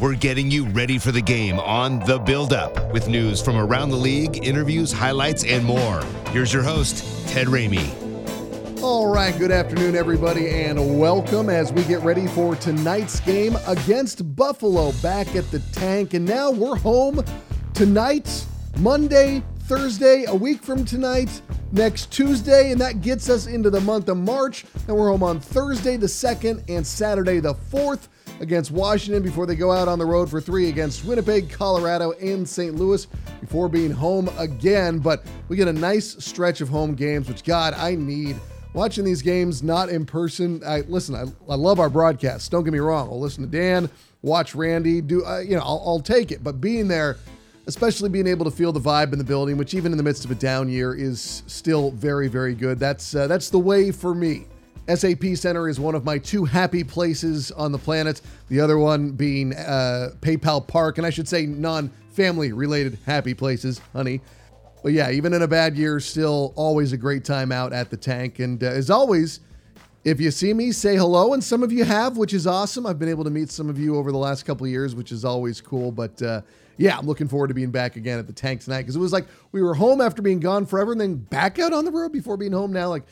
We're getting you ready for the game on The Build Up with news from around the league, interviews, highlights, and more. Here's your host, Ted Ramey. All right, good afternoon, everybody, and welcome as we get ready for tonight's game against Buffalo back at the tank. And now we're home tonight, Monday, Thursday, a week from tonight, next Tuesday, and that gets us into the month of March. And we're home on Thursday the 2nd and Saturday the 4th against Washington before they go out on the road for three against Winnipeg, Colorado, and St. Louis before being home again. But we get a nice stretch of home games, which, God, I need. Watching these games not in person, I listen. I, I love our broadcasts. Don't get me wrong. I'll listen to Dan, watch Randy. Do uh, you know? I'll, I'll take it. But being there, especially being able to feel the vibe in the building, which even in the midst of a down year is still very, very good. That's uh, that's the way for me. SAP Center is one of my two happy places on the planet. The other one being uh, PayPal Park, and I should say non family related happy places, honey. But yeah, even in a bad year, still always a great time out at the tank. And uh, as always, if you see me, say hello. And some of you have, which is awesome. I've been able to meet some of you over the last couple of years, which is always cool. But uh, yeah, I'm looking forward to being back again at the tank tonight because it was like we were home after being gone forever and then back out on the road before being home now. Like,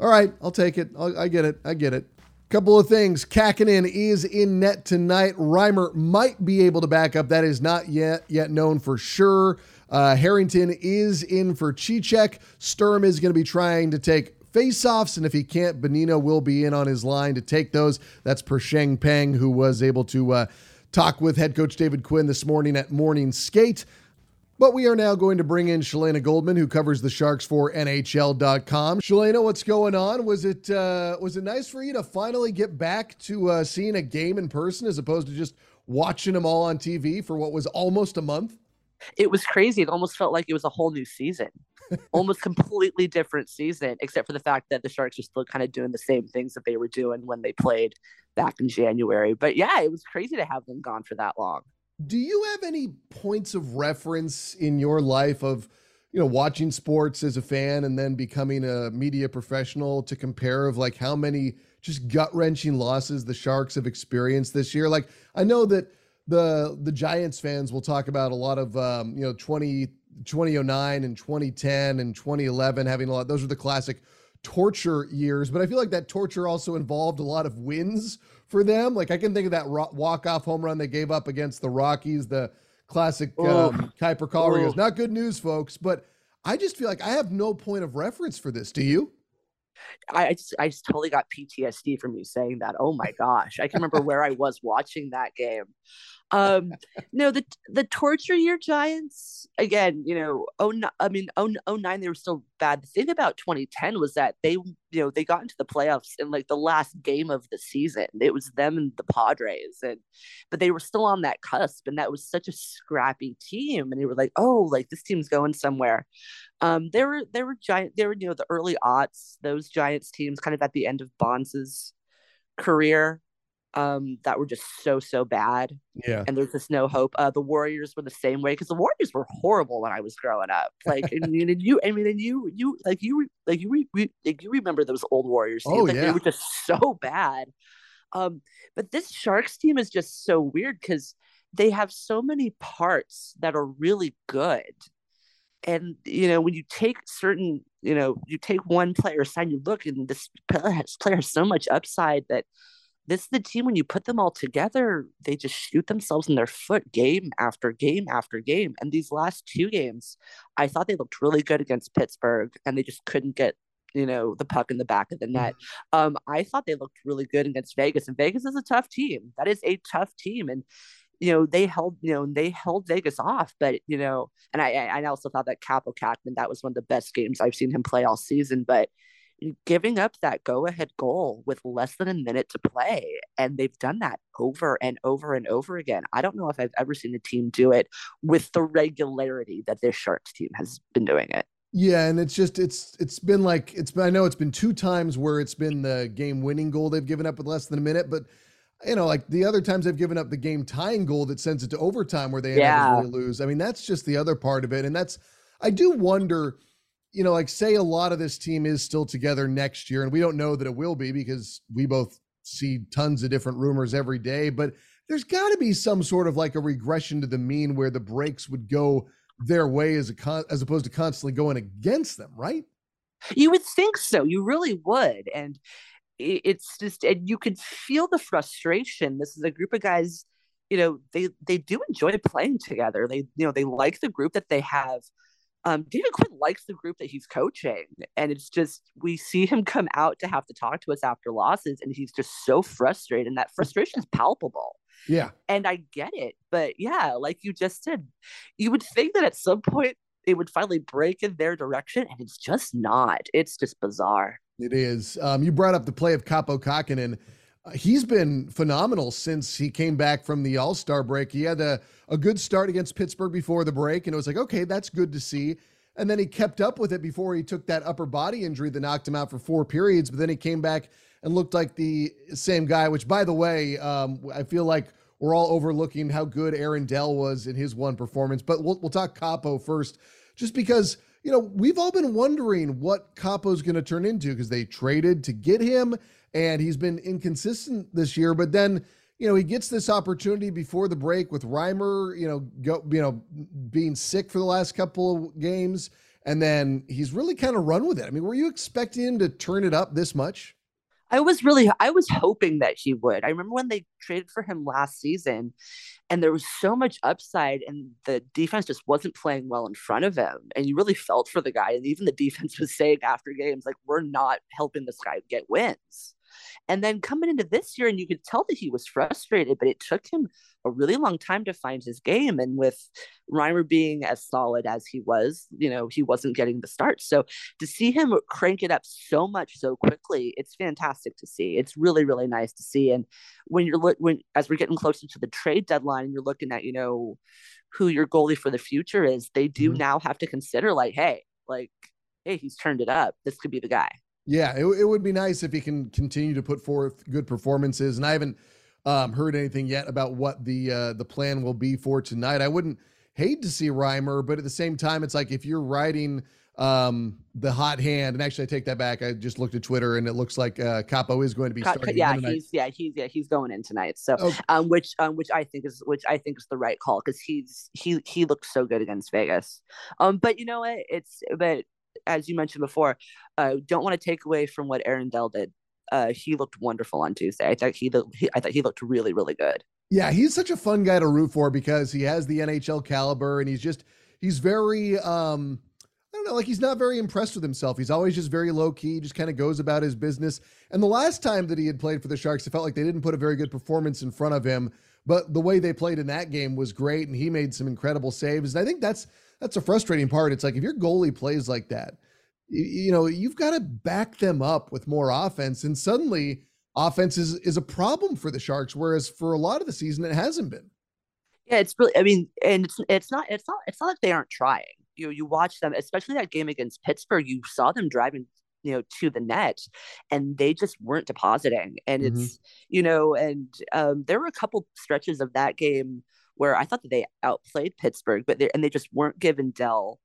all right, I'll take it. I'll, I get it. I get it. Couple of things. Kähkönen is in net tonight. Reimer might be able to back up. That is not yet yet known for sure. Uh, Harrington is in for Cicek. Sturm is going to be trying to take faceoffs, and if he can't, Bonino will be in on his line to take those. That's per Sheng Peng, who was able to uh, talk with head coach David Quinn this morning at Morning Skate. But we are now going to bring in Shalana Goldman, who covers the Sharks for NHL.com. Shalana, what's going on? Was it uh, was it nice for you to finally get back to uh, seeing a game in person as opposed to just watching them all on TV for what was almost a month? It was crazy. It almost felt like it was a whole new season, almost completely different season, except for the fact that the Sharks are still kind of doing the same things that they were doing when they played back in January. But yeah, it was crazy to have them gone for that long. Do you have any points of reference in your life of, you know, watching sports as a fan and then becoming a media professional to compare of like how many just gut wrenching losses the Sharks have experienced this year? Like, I know that the the Giants fans will talk about a lot of um, you know 20 2009 and 2010 and 2011 having a lot those are the classic torture years but I feel like that torture also involved a lot of wins for them. Like I can think of that ro- walk-off home run they gave up against the Rockies, the classic um, Kuiper call goes, not good news, folks. But I just feel like I have no point of reference for this. Do you? I, I just I just totally got PTSD from you saying that. Oh my gosh. I can remember where I was watching that game um no the the torture year giants again you know oh i mean oh, oh nine they were still bad. The thing about 2010 was that they you know they got into the playoffs in like the last game of the season. It was them and the padres and but they were still on that cusp and that was such a scrappy team and they were like oh like this team's going somewhere. Um they were they were giant they were you know the early aughts those giants teams kind of at the end of bonds's career um that were just so so bad yeah. and there's just no hope. Uh the warriors were the same way because the warriors were horrible when i was growing up. Like and, and you i mean and you you like you like you re, like you remember those old warriors teams. oh like, yeah. they were just so bad. Um but this sharks team is just so weird because they have so many parts that are really good. And you know when you take certain you know you take one player aside you look and this player has, player has so much upside that this is the team when you put them all together, they just shoot themselves in their foot game after game after game. And these last two games, I thought they looked really good against Pittsburgh and they just couldn't get you know the puck in the back of the net. Um, I thought they looked really good against Vegas, and Vegas is a tough team. That is a tough team, and you know they held you know they held Vegas off. But you know, and I I also thought that Kaapo Kähkönen that was one of the best games I've seen him play all season. But giving up that go ahead goal with less than a minute to play. And they've done that over and over and over again. I don't know if I've ever seen a team do it with the regularity that this Sharks team has been doing it. Yeah, and it's just it's it's been like it's been I know it's been two times where it's been the game winning goal they've given up with less than a minute, but you know, like the other times they've given up the game tying goal that sends it to overtime where they yeah. inevitably lose. I mean, that's just the other part of it. And that's I do wonder you know, like say a lot of this team is still together next year, and we don't know that it will be because we both see tons of different rumors every day, but there's got to be some sort of like a regression to the mean where the breaks would go their way as a con- as opposed to constantly going against them, right? You would think so. You really would, and it's just and you could feel the frustration. This is a group of guys, you know, they they do enjoy playing together. They you know they like the group that they have um, David Quinn likes the group that he's coaching. And it's just, we see him come out to have to talk to us after losses, and he's just so frustrated. And that frustration is palpable. Yeah. And I get it. But yeah, like you just said, you would think that at some point it would finally break in their direction, and it's just not. It's just bizarre. It is. Um, you brought up the play of Kaapo Kähkönen. He's been phenomenal since he came back from the All Star break. He had a, a good start against Pittsburgh before the break, and it was like, okay, that's good to see. And then he kept up with it before he took that upper body injury that knocked him out for four periods. But then he came back and looked like the same guy, which, by the way, um, I feel like we're all overlooking how good Aaron Dell was in his one performance. But we'll, we'll talk Kaapo first, just because, you know, we've all been wondering what Kaapo's going to turn into because they traded to get him and he's been inconsistent this year. But then, you know, he gets this opportunity before the break with Reimer, you know, go, you know, being sick for the last couple of games, and then he's really kind of run with it. I mean, were you expecting him to turn it up this much? I was really, I was hoping that he would. I remember when they traded for him last season, and there was so much upside, and the defense just wasn't playing well in front of him, and you really felt for the guy. And even the defense was saying after games, like, "We're not helping this guy get wins." And then coming into this year, and you could tell that he was frustrated, but it took him a really long time to find his game. And with Reimer being as solid as he was, you know, he wasn't getting the start. So to see him crank it up so much so quickly, it's fantastic to see. It's really, really nice to see. And when you're look when as we're getting closer to the trade deadline, and you're looking at, you know, who your goalie for the future is, they do mm-hmm. now have to consider like, hey, like, hey, he's turned it up. This could be the guy. Yeah, it, it would be nice if he can continue to put forth good performances. And I haven't um, heard anything yet about what the uh, the plan will be for tonight. I wouldn't hate to see Reimer, but at the same time, it's like if you're riding um, the hot hand, and actually I take that back. I just looked at Twitter and it looks like uh, Kaapo is going to be starting. Yeah, he's yeah he's yeah he's going in tonight. So okay. um, which um, which I think is which I think is the right call because he's he he looks so good against Vegas. Um, but you know what? It's but as you mentioned before, uh, don't want to take away from what Aaron Dell did. Uh, he looked wonderful on Tuesday. I thought he, he, I thought he looked really, really good. Yeah, he's such a fun guy to root for because he has the NHL caliber and he's just he's very um I don't know, like he's not very impressed with himself. He's always just very low key, just kind of goes about his business. And the last time that he had played for the Sharks, it felt like they didn't put a very good performance in front of him. But the way they played in that game was great, and he made some incredible saves. And I think that's that's a frustrating part. It's like if your goalie plays like that, you, you know, you've got to back them up with more offense. And suddenly offense is, is a problem for the Sharks, whereas for a lot of the season it hasn't been. Yeah, it's really I mean, and it's it's not it's not it's not like they aren't trying. You know, you watch them, especially that game against Pittsburgh, you saw them driving you know to the net and they just weren't depositing and mm-hmm. it's you know and um, there were a couple stretches of that game where I thought that they outplayed Pittsburgh, but they and they just weren't giving Dell,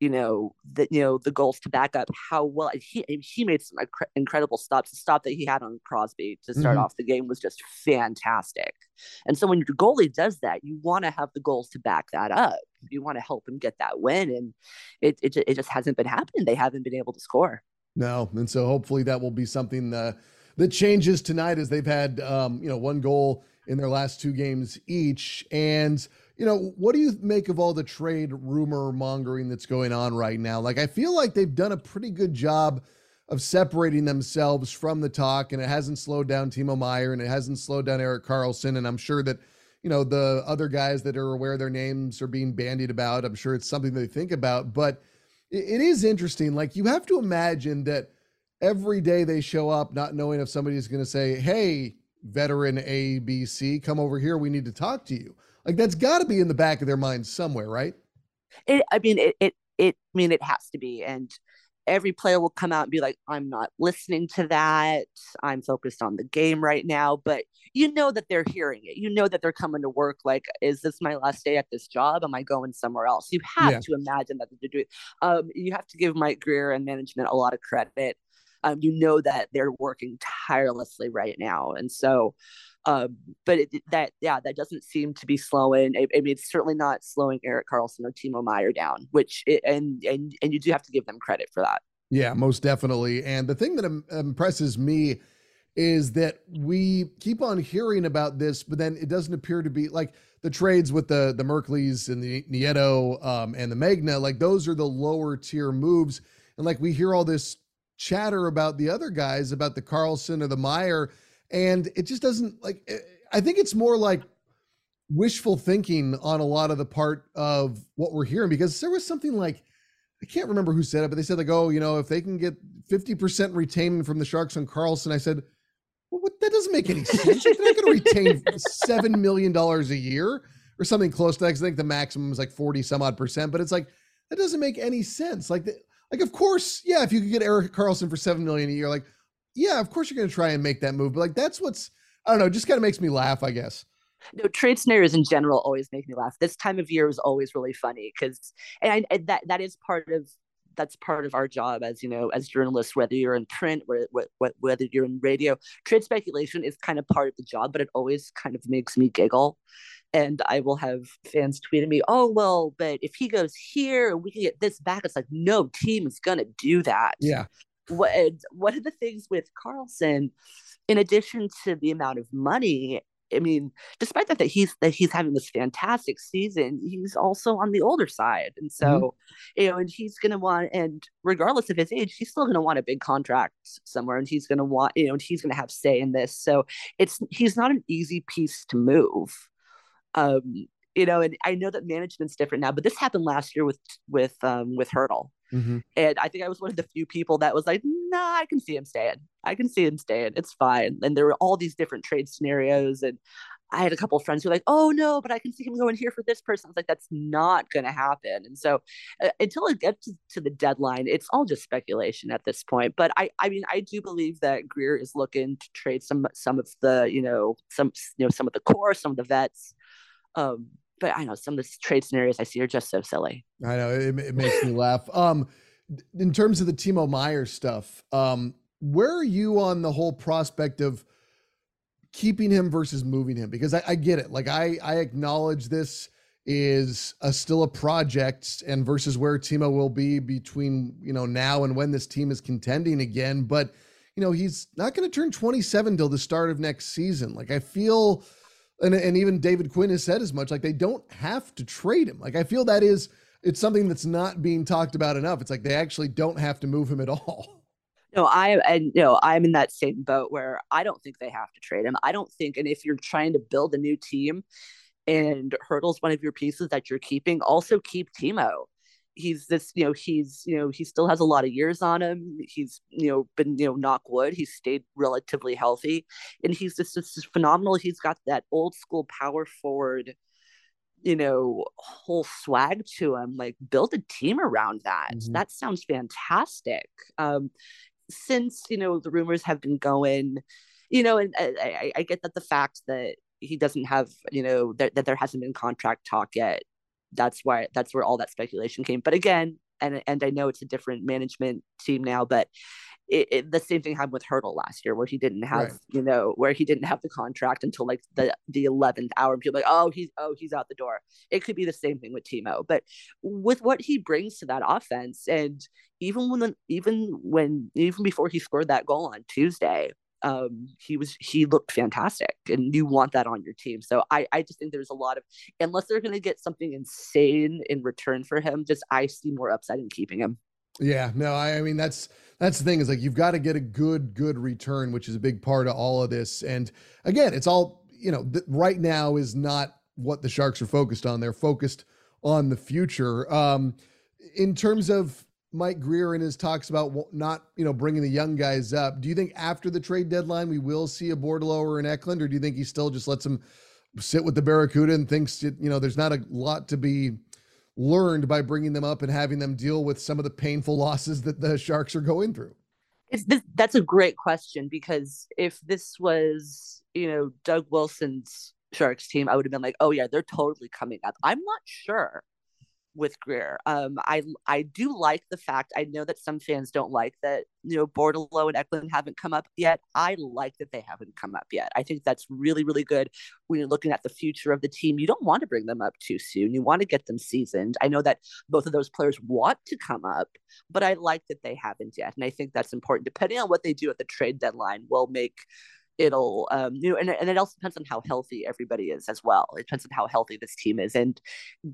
you know, the you know the goals to back up how well he he made some incredible stops. The stop that he had on Crosby to start mm-hmm. off the game was just fantastic. And so when your goalie does that, you want to have the goals to back that up. You want to help him get that win, and it it it just hasn't been happening. They haven't been able to score. No, and so hopefully that will be something uh, that changes tonight as they've had um, you know one goal in their last two games each. And, you know, what do you make of all the trade rumor mongering that's going on right now? Like, I feel like they've done a pretty good job of separating themselves from the talk, and it hasn't slowed down Timo Meier and it hasn't slowed down Erik Karlsson. And I'm sure that, you know, the other guys that are aware their names are being bandied about, I'm sure it's something they think about. But it is interesting. Like, you have to imagine that every day they show up not knowing if somebody's going to say, "Hey, veteran ABC, come over here. We need to talk to you." Like that's got to be in the back of their mind somewhere, right? It, I mean, it, it, it, I mean, it has to be. And every player will come out and be like, I'm not listening to that. I'm focused on the game right now. But you know that they're hearing it. You know that they're coming to work like, is this my last day at this job? Am I going somewhere else? You have yeah. to imagine that they're doing um, you have to give Mike Grier and management a lot of credit. Um, you know that they're working tirelessly right now. And so um, but it, that, yeah, that doesn't seem to be slowing. I, I, mean, it's certainly not slowing Erik Karlsson or Timo Meier down, which it, and and and you do have to give them credit for that. Yeah, most definitely. And the thing that impresses me is that we keep on hearing about this, but then it doesn't appear to be like the trades with the the Merkles and the Nieto um, and the Megna. Like those are the lower tier moves, and like we hear all this chatter about the other guys, about the Karlsson or the Meier. and it just doesn't like eh, i think it's more like wishful thinking on a lot of the part of what we're hearing because there was something like i can't remember who said it but they said like oh you know if they can get 50% retainment from the sharks on Karlsson, i said well what, that doesn't make any sense they're not going to retain $7 million a year or something close to that because i think the maximum is like 40 some odd percent but it's like that doesn't make any sense like the, like of course yeah if you could get Erik Karlsson for 7 million a year like yeah, of course you're going to try and make that move. But like that's what's I don't know, just kind of makes me laugh, I guess. No, trade scenarios in general always make me laugh. This time of year is always really funny because, and, and that that is part of that's part of our job as you know as journalists whether you're in print whether you're in radio trade speculation is kind of part of the job but it always kind of makes me giggle and i will have fans tweeting me oh well but if he goes here we can get this back it's like no team is gonna do that yeah what one of the things with Karlsson, in addition to the amount of money, I mean, despite that that he's that he's having this fantastic season, he's also on the older side, and so mm-hmm. you know, and he's going to want, and regardless of his age, he's still going to want a big contract somewhere, and he's going to want, you know, and he's going to have say in this. So it's he's not an easy piece to move. Um, you know, and I know that management's different now, but this happened last year with with um with Hertl, Mm-hmm. And I think I was one of the few people that was like, nah, I can see him staying. I can see him staying. It's fine. And there were all these different trade scenarios. And I had a couple of friends who were like, oh no, but I can see him going here for this person. I was like, that's not going to happen. And so uh, until it gets to, to, the deadline, it's all just speculation at this point. But I, I mean, I do believe that Grier is looking to trade some, some of the, you know, some, you know, some of the core, some of the vets. Um, but I know some of the trade scenarios I see are just so silly. I know it, it makes me laugh. Um, in terms of the Timo Meier stuff, um, where are you on the whole prospect of keeping him versus moving him? Because I, I get it. Like I, I acknowledge this is a, still a project and versus where Timo will be between, you know, now and when this team is contending again. But, you know, he's not going to turn 27 till the start of next season. Like I feel and, and even David Quinn has said as much like they don't have to trade him. Like I feel that is it's something that's not being talked about enough. It's like they actually don't have to move him at all. No, I and know I'm in that same boat where I don't think they have to trade him. I don't think, and if you're trying to build a new team, and Hertl's one of your pieces that you're keeping, also keep Timo he's this you know he's you know he still has a lot of years on him. He's you know been you know knock wood. He's stayed relatively healthy. And he's just, just phenomenal. He's got that old school power forward you know whole swag to him like build a team around that. Mm-hmm. that sounds fantastic. Um since you know the rumors have been going you know and I, I get that the fact that he doesn't have you know that, that there hasn't been contract talk yet that's why that's where all that speculation came. But again, and and I know it's a different management team now, but it, it, the same thing happened with Hertl last year, where he didn't have, right. you know, where he didn't have the contract until like the the eleventh hour. And people like, oh, he's oh he's out the door. It could be the same thing with Timo, but with what he brings to that offense, and even when even when even before he scored that goal on Tuesday, um, he was he looked fantastic, and you want that on your team. So I I just think there's a lot of unless they're going to get something insane in return for him, just I see more upside in keeping him. Yeah, no, I, I mean that's that's the thing is like you've got to get a good good return, which is a big part of all of this. And again, it's all you know. Th- right now is not what the Sharks are focused on. They're focused on the future. Um, in terms of Mike Grier in his talks about not, you know, bringing the young guys up. Do you think after the trade deadline we will see a Bordeleau or an Eklund, or do you think he still just lets him sit with the Barracuda and thinks, you know, there's not a lot to be learned by bringing them up and having them deal with some of the painful losses that the Sharks are going through? This, that's a great question because if this was, you know, Doug Wilson's Sharks team, I would have been like, oh yeah, they're totally coming up. I'm not sure with Grier. Um, I I do like the fact I know that some fans don't like that you know Bordeleau and Eklund haven't come up yet. I like that they haven't come up yet. I think that's really really good when you're looking at the future of the team. You don't want to bring them up too soon. You want to get them seasoned. I know that both of those players want to come up, but I like that they haven't yet, and I think that's important. Depending on what they do at the trade deadline, will make it'll um you know and, and it also depends on how healthy everybody is as well. It depends on how healthy this team is and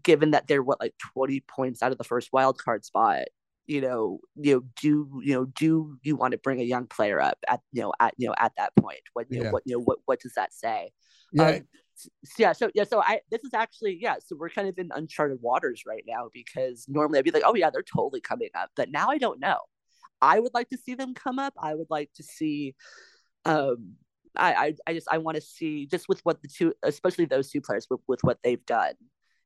given that they're what like 20 points out of the first wild card spot you know you know do you know do you want to bring a young player up at you know at you know at that point? What you yeah. know what you know what what does that say? Yeah. Um, yeah so yeah so i this is actually yeah so we're kind of in uncharted waters right now because normally i'd be like oh yeah they're totally coming up but now i don't know. I would like to see them come up. I would like to see um I, I, I just I want to see just with what the two, especially those two players with, with what they've done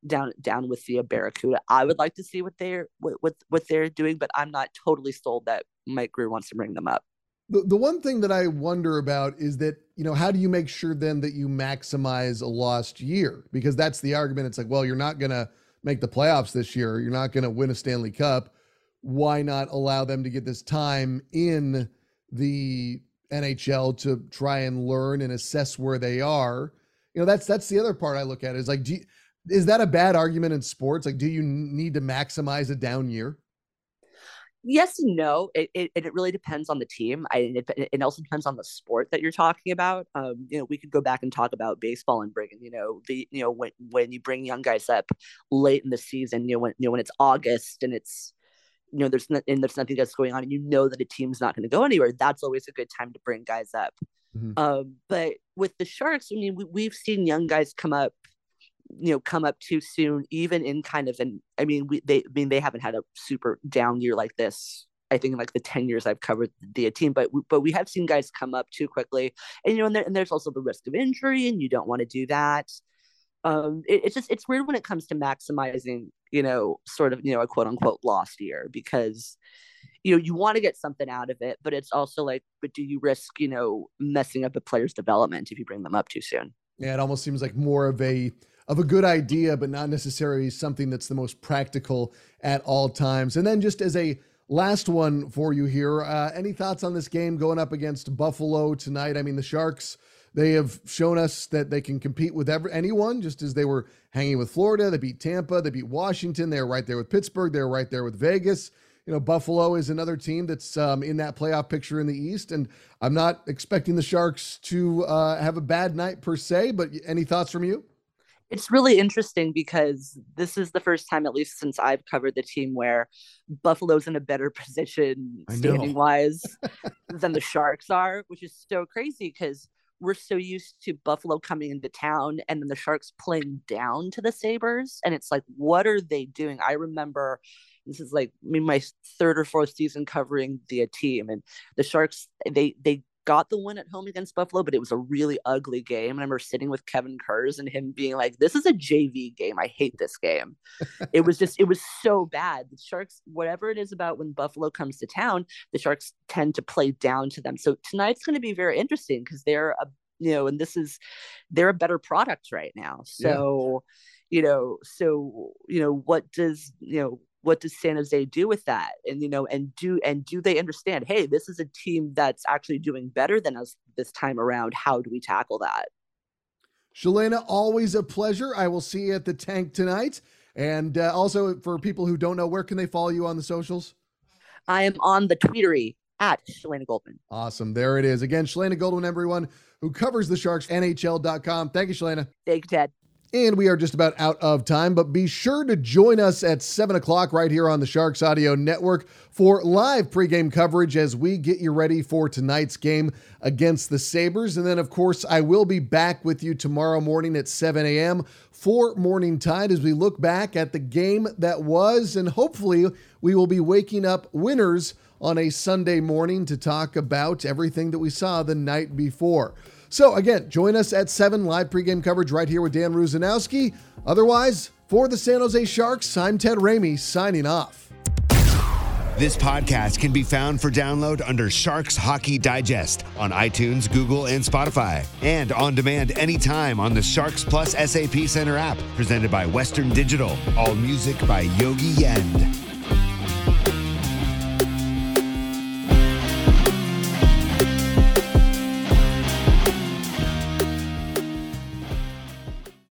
down down with the Barracuda. I would like to see what they're what, what what they're doing, but I'm not totally sold that Mike Grier wants to bring them up. The, the one thing that I wonder about is that, you know, how do you make sure then that you maximize a lost year? Because that's the argument. It's like, well, you're not going to make the playoffs this year. You're not going to win a Stanley Cup. Why not allow them to get this time in the NHL to try and learn and assess where they are. You know, that's that's the other part I look at is like, you, is that a bad argument in sports? Like, do you need to maximize a down year? Yes and no. It, it, it really depends on the team. I it, it also depends on the sport that you're talking about. Um, you know, we could go back and talk about baseball and bring you know the you know when when you bring young guys up late in the season, you know when you know when it's August and it's you know there's not, and there's nothing that's going on and you know that a team's not going to go anywhere that's always a good time to bring guys up mm-hmm. um, but with the sharks i mean we, we've seen young guys come up you know come up too soon even in kind of an i mean we they I mean they haven't had a super down year like this I think in like the 10 years I've covered the team, but but we have seen guys come up too quickly. And you know, and, there, and there's also the risk of injury, and you don't want to do that um it, it's just it's weird when it comes to maximizing you know sort of you know a quote unquote lost year because you know you want to get something out of it but it's also like but do you risk you know messing up a player's development if you bring them up too soon? Yeah it almost seems like more of a of a good idea but not necessarily something that's the most practical at all times. And then just as a last one for you here uh, any thoughts on this game going up against buffalo tonight i mean the sharks they have shown us that they can compete with anyone, just as they were hanging with Florida. They beat Tampa, they beat Washington. They're right there with Pittsburgh. They're right there with Vegas. You know, Buffalo is another team that's um, in that playoff picture in the East, and I'm not expecting the Sharks to uh, have a bad night per se. But any thoughts from you? It's really interesting because this is the first time, at least since I've covered the team, where Buffalo's in a better position standing wise than the Sharks are, which is so crazy because we're so used to Buffalo coming into town and then the Sharks playing down to the Sabres. And it's like, what are they doing? I remember this is like my third or fourth season covering the team and the Sharks, they, they got the win at home against Buffalo, but it was a really ugly game. And I remember sitting with Kevin Kurz and him being like, "This is a JV game. I hate this game." it was just, it was so bad. The Sharks, whatever it is about when Buffalo comes to town, the Sharks tend to play down to them. So tonight's going to be very interesting because they're a, you know, and this is, they're a better product right now. So. Yeah you know so you know what does you know what does San Jose do with that? And you know, and do and do they understand? Hey, this is a team that's actually doing better than us this time around. How do we tackle that? Shalana, always a pleasure. I will see you at the tank tonight. And uh, also, for people who don't know, where can they follow you on the socials? I am on the Tweetery at Shalana Goldman. Awesome. There it is. Again, Shalana Goldman, everyone who covers the Sharks, NHL.com. Thank you, Shalana. Thank you, Ted. And we are just about out of time, but be sure to join us at 7 o'clock right here on the Sharks Audio Network for live pregame coverage as we get you ready for tonight's game against the Sabres. And then, of course, I will be back with you tomorrow morning at 7 a.m. for Morning Tide as we look back at the game that was, and hopefully we will be waking up winners on a Sunday morning to talk about everything that we saw the night before. So, again, join us at 7 live pregame coverage right here with Dan Rusanowsky. Otherwise, for the San Jose Sharks, I'm Ted Ramey signing off. This podcast can be found for download under Sharks Hockey Digest on iTunes, Google, and Spotify, and on demand anytime on the Sharks Plus SAP Center app, presented by Western Digital. All music by Yogi Yend.